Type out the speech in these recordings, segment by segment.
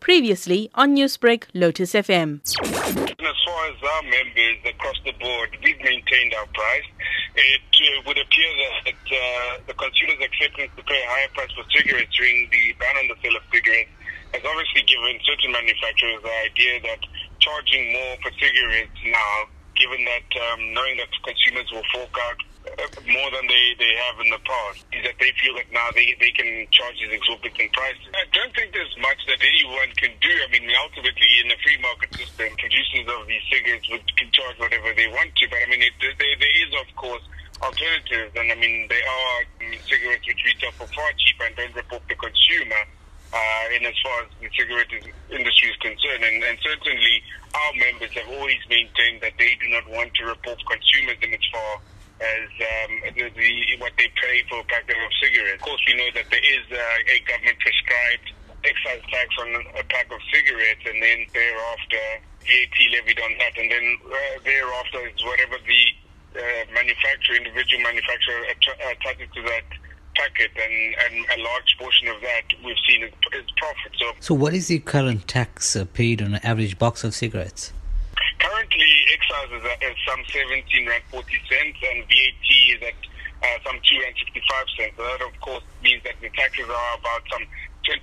Previously on Newsbreak, Lotus FM. As far as our members across the board, we've maintained our price. It uh, would appear that uh, the consumer's acceptance to pay a higher price for cigarettes during the ban on the sale of cigarettes has obviously given certain manufacturers the idea that charging more for cigarettes now, given that um, knowing that consumers will fork out more than they, they have in the past, is that they feel that now they, they can charge these exorbitant prices. I don't think there's much that anyone can do. I mean, ultimately, in a free market system, producers of these cigarettes would can charge whatever they want to. But I mean, it, there, there is, of course, alternatives. And I mean, there are cigarettes which retail for far cheaper and don't rip off the consumer. Uh, in as far as the cigarette industry is concerned, and, and certainly our members have always maintained that they do not want to rip off consumers in far as um, the, the, what they pay for a packet of cigarettes. Of course, we know that there is uh, a government prescribed excise tax on a pack of cigarettes, and then thereafter VAT levied on that, and then uh, thereafter is whatever the uh, manufacturer, individual manufacturer attaches to that packet, and, and a large portion of that we've seen is, is profit. So, So, what is the current tax uh, paid on an average box of cigarettes? currently excise is, at, is some 17 rand 40 cents, and VAT is at uh, some 2 rand 65 cents. So that, of course, means that the taxes are about some 20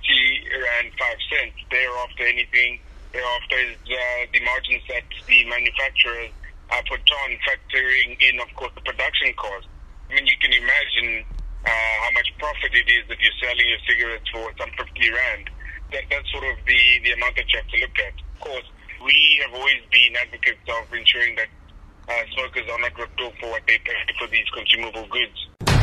and 5 cents. Thereafter, anything thereafter is uh, the margins that the manufacturers uh, put on, factoring in, of course, the production cost. I mean, you can imagine uh, how much profit it is if you're selling your cigarettes for some 50 rand. That, that's sort of the, the amount that you have to look at. Of course, we have always been advocates of ensuring that uh, smokers are not ripped off for what they pay for these consumable goods.